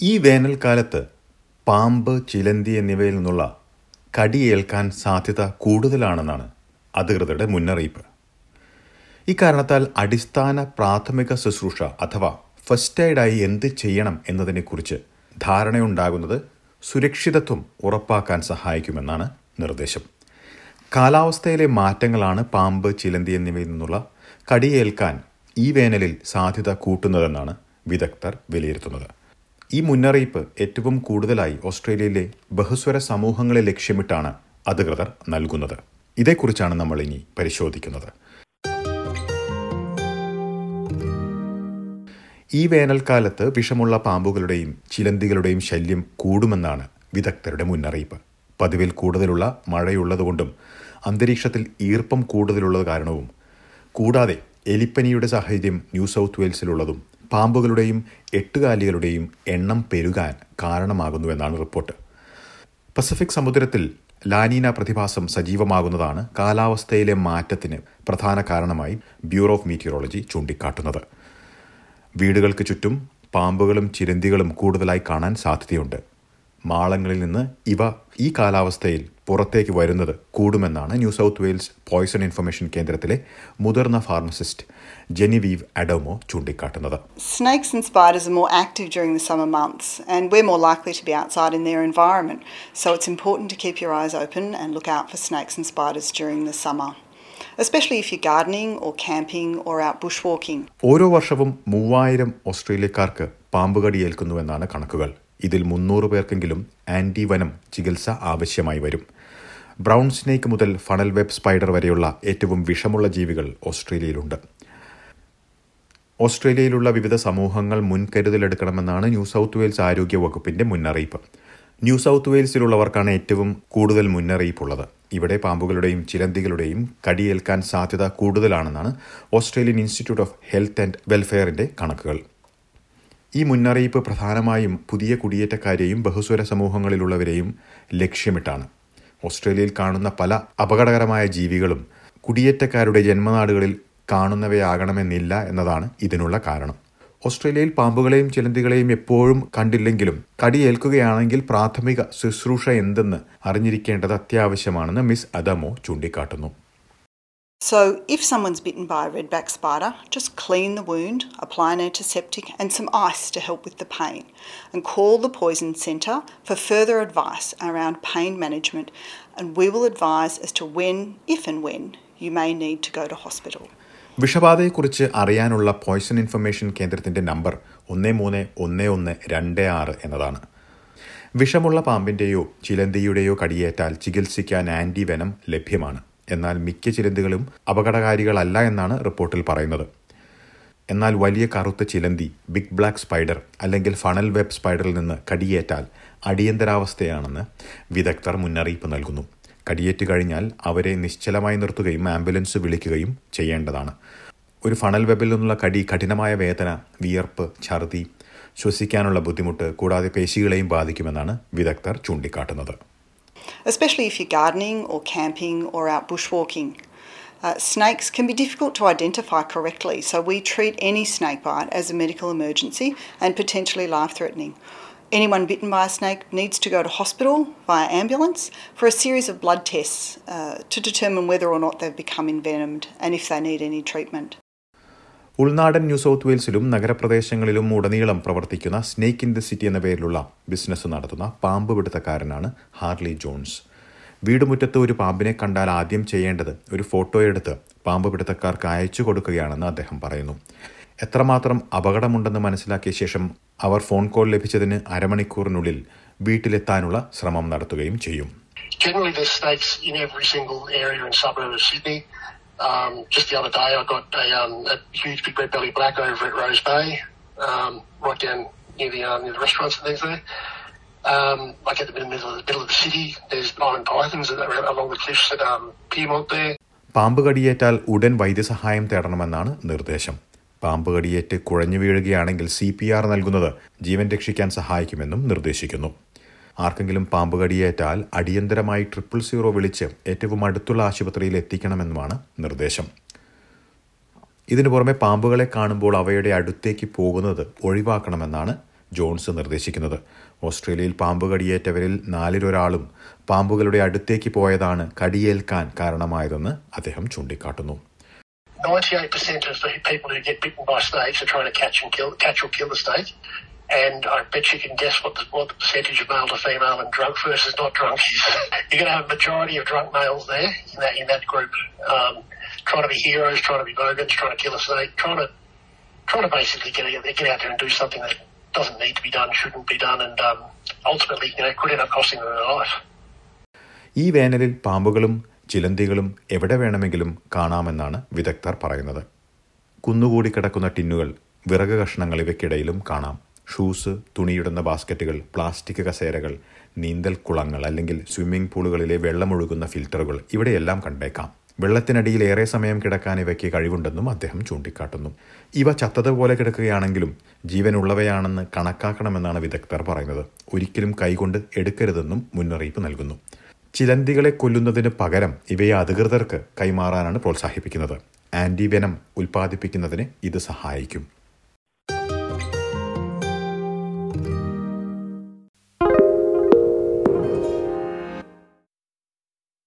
ഈ വേനൽക്കാലത്ത് പാമ്പ് ചിലന്തി എന്നിവയിൽ നിന്നുള്ള കടിയേൽക്കാൻ സാധ്യത കൂടുതലാണെന്നാണ് അധികൃതരുടെ മുന്നറിയിപ്പ്. ഇക്കാരണത്താൽ അടിസ്ഥാന പ്രാഥമിക ശുശ്രൂഷ അഥവാ ഫസ്റ്റ് എയ്ഡായി എന്ത് ചെയ്യണം എന്നതിനെക്കുറിച്ച് ധാരണയുണ്ടാകുന്നത് സുരക്ഷിതത്വം ഉറപ്പാക്കാൻ സഹായിക്കുമെന്നാണ് നിർദ്ദേശം. കാലാവസ്ഥയിലെ മാറ്റങ്ങളാണ് പാമ്പ് ചിലന്തി എന്നിവയിൽ നിന്നുള്ള കടിയേൽക്കാൻ ഈ വേനലിൽ സാധ്യത കൂട്ടുന്നതെന്നാണ് വിദഗ്ധർ വിലയിരുത്തുന്നത്. ഈ മുന്നറിയിപ്പ് ഏറ്റവും കൂടുതലായി ഓസ്ട്രേലിയയിലെ ബഹുസ്വര സമൂഹങ്ങളെ ലക്ഷ്യമിട്ടാണ് അധികൃതർ നൽകുന്നത്. ഇതേക്കുറിച്ചാണ് നമ്മൾ ഇനി പരിശോധിക്കുന്നത്. ഈ വേനൽക്കാലത്ത് വിഷമുള്ള പാമ്പുകളുടെയും ചിലന്തികളുടെയും ശല്യം കൂടുമെന്നാണ് വിദഗ്ധരുടെ മുന്നറിയിപ്പ്. പതിവിൽ കൂടുതലുള്ള മഴയുള്ളതുകൊണ്ടും അന്തരീക്ഷത്തിൽ ഈർപ്പം കൂടുതലുള്ളത് കാരണവും കൂടാതെ എലിപ്പനിയുടെ സാഹചര്യം ന്യൂ സൗത്ത് വെയിൽസിലുള്ളതും പാമ്പുകളുടെയും എട്ടുകാലികളുടെയും എണ്ണം പെരുകാൻ കാരണമാകുന്നുവെന്നാണ് റിപ്പോർട്ട്. പസഫിക് സമുദ്രത്തിൽ ലാനീന പ്രതിഭാസം സജീവമാകുന്നതാണ് കാലാവസ്ഥയിലെ മാറ്റത്തിന് പ്രധാന കാരണമായി ബ്യൂറോ ഓഫ് മീറ്റിയോളജി ചൂണ്ടിക്കാട്ടുന്നത്. വീടുകൾക്ക് ചുറ്റും പാമ്പുകളും ചിരന്തികളും കൂടുതലായി കാണാൻ സാധ്യതയുണ്ട്. മാളങ്ങളിൽ നിന്ന് ഇവ ഈ കാലാവസ്ഥയിൽ പുറത്തേക്ക് വരുന്നത് കൂടുമെന്നാണ് New South Wales poison information കേന്ദ്രത്തിലെ മുതിർന്ന ഫാർമസിസ്റ്റ് ജെനിവീവ് അഡോമോ ചൂണ്ടിക്കാട്ടുന്നത്. Snakes and spiders are more active during the summer months and we more likely to be outside in their environment so it's important to keep your eyes open and look out for snakes and spiders during the summer especially if you gardening or camping or out bush walking ഓരോ വർഷവും 3000 ഓസ്ട്രേലിയക്കാർക്ക് പാമ്പുകടിയേൽക്കുന്നു എന്നാണ് കണക്കുകൾ. ഇതിൽ മുന്നൂറ് പേർക്കെങ്കിലും anti വനം ചികിത്സ ആവശ്യമായി വരും. ബ്രൗൺ സ്നേക്ക് മുതൽ ഫണൽ വെബ് സ്പൈഡർ വരെയുള്ള ഏറ്റവും വിഷമുള്ള ജീവികൾ ഓസ്ട്രേലിയയിലുണ്ട്. ഓസ്ട്രേലിയയിലുള്ള വിവിധ സമൂഹങ്ങൾ മുൻകരുതലെടുക്കണമെന്നാണ് ന്യൂ സൗത്ത് വെയിൽസ് ആരോഗ്യ വകുപ്പിന്റെ മുന്നറിയിപ്പ്. ന്യൂ സൗത്ത് വെയിൽസിലുള്ളവർക്കാണ് ഏറ്റവും കൂടുതൽ മുന്നറിയിപ്പുള്ളത്. ഇവിടെ പാമ്പുകളുടെയും ചിലന്തികളുടെയും കടിയേൽക്കാൻ സാധ്യത കൂടുതലാണെന്നാണ് Australian institute of health and വെൽഫെയറിന്റെ കണക്കുകൾ. ഈ മുന്നറിയിപ്പ് പ്രധാനമായും പുതിയ കുടിയേറ്റക്കാരെയും ബഹുസ്വര സമൂഹങ്ങളിലുള്ളവരെയും ലക്ഷ്യമിട്ടാണ്. ഓസ്ട്രേലിയയിൽ കാണുന്ന പല അപകടകരമായ ജീവികളും കുടിയേറ്റക്കാരുടെ ജന്മനാടുകളിൽ കാണുന്നവയാകണമെന്നില്ല എന്നതാണ് ഇതിനുള്ള കാരണം. ഓസ്ട്രേലിയയിൽ പാമ്പുകളെയും ചിലന്തികളെയും എപ്പോഴും കണ്ടില്ലെങ്കിലും കടിയേൽക്കുകയാണെങ്കിൽ പ്രാഥമിക ശുശ്രൂഷ എന്തെന്ന് അറിഞ്ഞിരിക്കേണ്ടത് അത്യാവശ്യമാണെന്ന് മിസ് അദമോ ചൂണ്ടിക്കാട്ടുന്നു. So, if someone's bitten by a redback spider, just clean the wound, apply an antiseptic and some ice to help with the pain, and call the poison centre for further advice around pain management. And we will advise as to when, if and when, you may need to go to hospital. വിഷബാധയെക്കുറിച്ച് അറിയാനുള്ള poison information കേന്ദ്രത്തിന്റെ number ഒന്ന് മൂന്ന് ഒന്ന് ഒന്ന് രണ്ട് ആറ് എന്നതാണ് വിഷമുള്ള പാമ്പിന്റെയോ ചിലന്തിയുടെയോ കടിയേറ്റാൽ ചികിത്സിക്കാൻ ആന്റിവെനം ലഭ്യമാണ് എന്നാൽ മിക്ക ചിലന്തികളും അപകടകാരികളല്ല എന്നാണ് റിപ്പോർട്ടിൽ പറയുന്നത്. എന്നാൽ വലിയ കറുത്ത ചിലന്തി ബിഗ് ബ്ലാക്ക് സ്പൈഡർ അല്ലെങ്കിൽ ഫണൽ വെബ് സ്പൈഡറിൽ നിന്ന് കടിയേറ്റാൽ അടിയന്തരാവസ്ഥയാണെന്ന് വിദഗ്ധർ മുന്നറിയിപ്പ് നൽകുന്നു. കടിയേറ്റ് കഴിഞ്ഞാൽ അവരെ നിശ്ചലമായി നിർത്തുകയും ആംബുലൻസ് വിളിക്കുകയും ചെയ്യേണ്ടതാണ്. ഒരു ഫണൽ വെബിൽ നിന്നുള്ള കടി കഠിനമായ വേദന വിയർപ്പ് ഛർദി ശ്വസിക്കാനുള്ള ബുദ്ധിമുട്ട് കൂടാതെ പേശികളെയും ബാധിക്കുമെന്നാണ് വിദഗ്ധർ ചൂണ്ടിക്കാട്ടുന്നത്. Especially if you're gardening or camping or out bushwalking. Uh, snakes can be difficult to identify correctly, so we treat any snake bite as a medical emergency and potentially life threatening. Anyone bitten by a snake needs to go to hospital via ambulance for a series of blood tests uh, to determine whether or not they've become envenomed and if they need any treatment. ഉൾനാടൻ New South വെയിൽസിലും നഗരപ്രദേശങ്ങളിലും ഉടനീളം പ്രവർത്തിക്കുന്ന snake in the city എന്ന പേരിലുള്ള business നടത്തുന്ന പാമ്പ് പിടുത്തക്കാരനാണ് Harley John's. വീടുമുറ്റത്ത് ഒരു പാമ്പിനെ കണ്ടാൽ ആദ്യം ചെയ്യേണ്ടത് ഒരു ഫോട്ടോ എടുത്ത് പാമ്പ് പിടുത്തക്കാർക്ക് അയച്ചു കൊടുക്കുകയാണെന്ന് അദ്ദേഹം പറയുന്നു. എത്രമാത്രം അപകടമുണ്ടെന്ന് മനസ്സിലാക്കിയ ശേഷം അവർ ഫോൺ കോൾ ലഭിച്ചതിന് അരമണിക്കൂറിനുള്ളിൽ വീട്ടിലെത്താനുള്ള ശ്രമം നടത്തുകയും ചെയ്യും. Generally, there's snakes in every single area and suburb of Sydney. Um, just the other day, I got a, um, a huge big red belly black over at Rose Bay, um, right down near the, uh, near the restaurants and things there. Um, like at the middle of the, middle of the city, there's iron pythons along the cliffs at um, Piedmont there. പാമ്പ് കടിയേറ്റാൽ ഉടൻ വൈദ്യസഹായം തേടണമെന്നാണ് നിർദ്ദേശം പാമ്പ് കടിയേറ്റ് കുഴഞ്ഞു വീഴുകയാണെങ്കിൽ C P R നൽകുന്നത് ജീവൻ രക്ഷിക്കാൻ സഹായിക്കുമെന്നും നിർദ്ദേശിക്കുന്നു ആർക്കെങ്കിലും പാമ്പ് കടിയേറ്റാൽ അടിയന്തരമായി ട്രിപ്പിൾ സീറോ വിളിച്ച് ഏറ്റവും അടുത്തുള്ള ആശുപത്രിയിൽ എത്തിക്കണമെന്നുമാണ് നിർദ്ദേശം. ഇതിനു പുറമെ പാമ്പുകളെ കാണുമ്പോൾ അവയുടെ അടുത്തേക്ക് പോകുന്നത് ഒഴിവാക്കണമെന്നാണ് ജോൺസ് നിർദ്ദേശിക്കുന്നത്. ഓസ്ട്രേലിയയിൽ പാമ്പ് കടിയേറ്റവരിൽ നാലിലൊരാളും പാമ്പുകളുടെ അടുത്തേക്ക് പോയതാണ് കടിയേൽക്കാൻ കാരണമായതെന്ന് അദ്ദേഹം ചൂണ്ടിക്കാട്ടുന്നു. 98% of the people who get bitten by snakes are trying to catch and kill, catch or kill the snake. And I bet you can guess what the, what the percentage of male to female and drunk versus not drunk is. You're going to have a majority of drunk males there in that in that group, um, trying to be heroes, trying to be bogans, trying to kill a snake, trying to trying to basically get get out there and do something that doesn't need to be done, shouldn't be done, and um, ultimately, you know, could end up costing them their life. ഈ വേനലിൽ പാമ്പുകളും ചിലന്തികളും എവിടെ വേണമെങ്കിലും കാണാമെന്നാണ് വിദഗ്ധർ പറയുന്നത് കുന്നുകൂടി കിടക്കുന്ന ടിന്നുകൾ വിറക് കഷ്ണങ്ങൾ ഇവയ്ക്കിടയിലും കാണാം ഷൂസ് തുണിയിടുന്ന ബാസ്ക്കറ്റുകൾ പ്ലാസ്റ്റിക് കസേരകൾ നീന്തൽ കുളങ്ങൾ അല്ലെങ്കിൽ സ്വിമ്മിംഗ് പൂളുകളിലെ വെള്ളമൊഴുകുന്ന ഫിൽറ്ററുകൾ ഇവിടെയെല്ലാം കണ്ടേക്കാം. വെള്ളത്തിനടിയിൽ ഏറെ സമയം കിടക്കാൻ ഇവയ്ക്ക് കഴിവുണ്ടെന്നും അദ്ദേഹം ചൂണ്ടിക്കാട്ടുന്നു. ഇവ ചത്തതുപോലെ കിടക്കുകയാണെങ്കിലും ജീവനുള്ളവയാണെന്ന് കണക്കാക്കണമെന്നാണ് വിദഗ്ധർ പറയുന്നത്. ഒരിക്കലും കൈകൊണ്ട് എടുക്കരുതെന്നും മുന്നറിയിപ്പ് നൽകുന്നു. ചിലന്തികളെ കൊല്ലുന്നതിന് പകരം ഇവയെ അധികൃതർക്ക് കൈമാറാനാണ് പ്രോത്സാഹിപ്പിക്കുന്നത്. ആന്റിവെനം ഉൽപ്പാദിപ്പിക്കുന്നതിന് ഇത് സഹായിക്കും.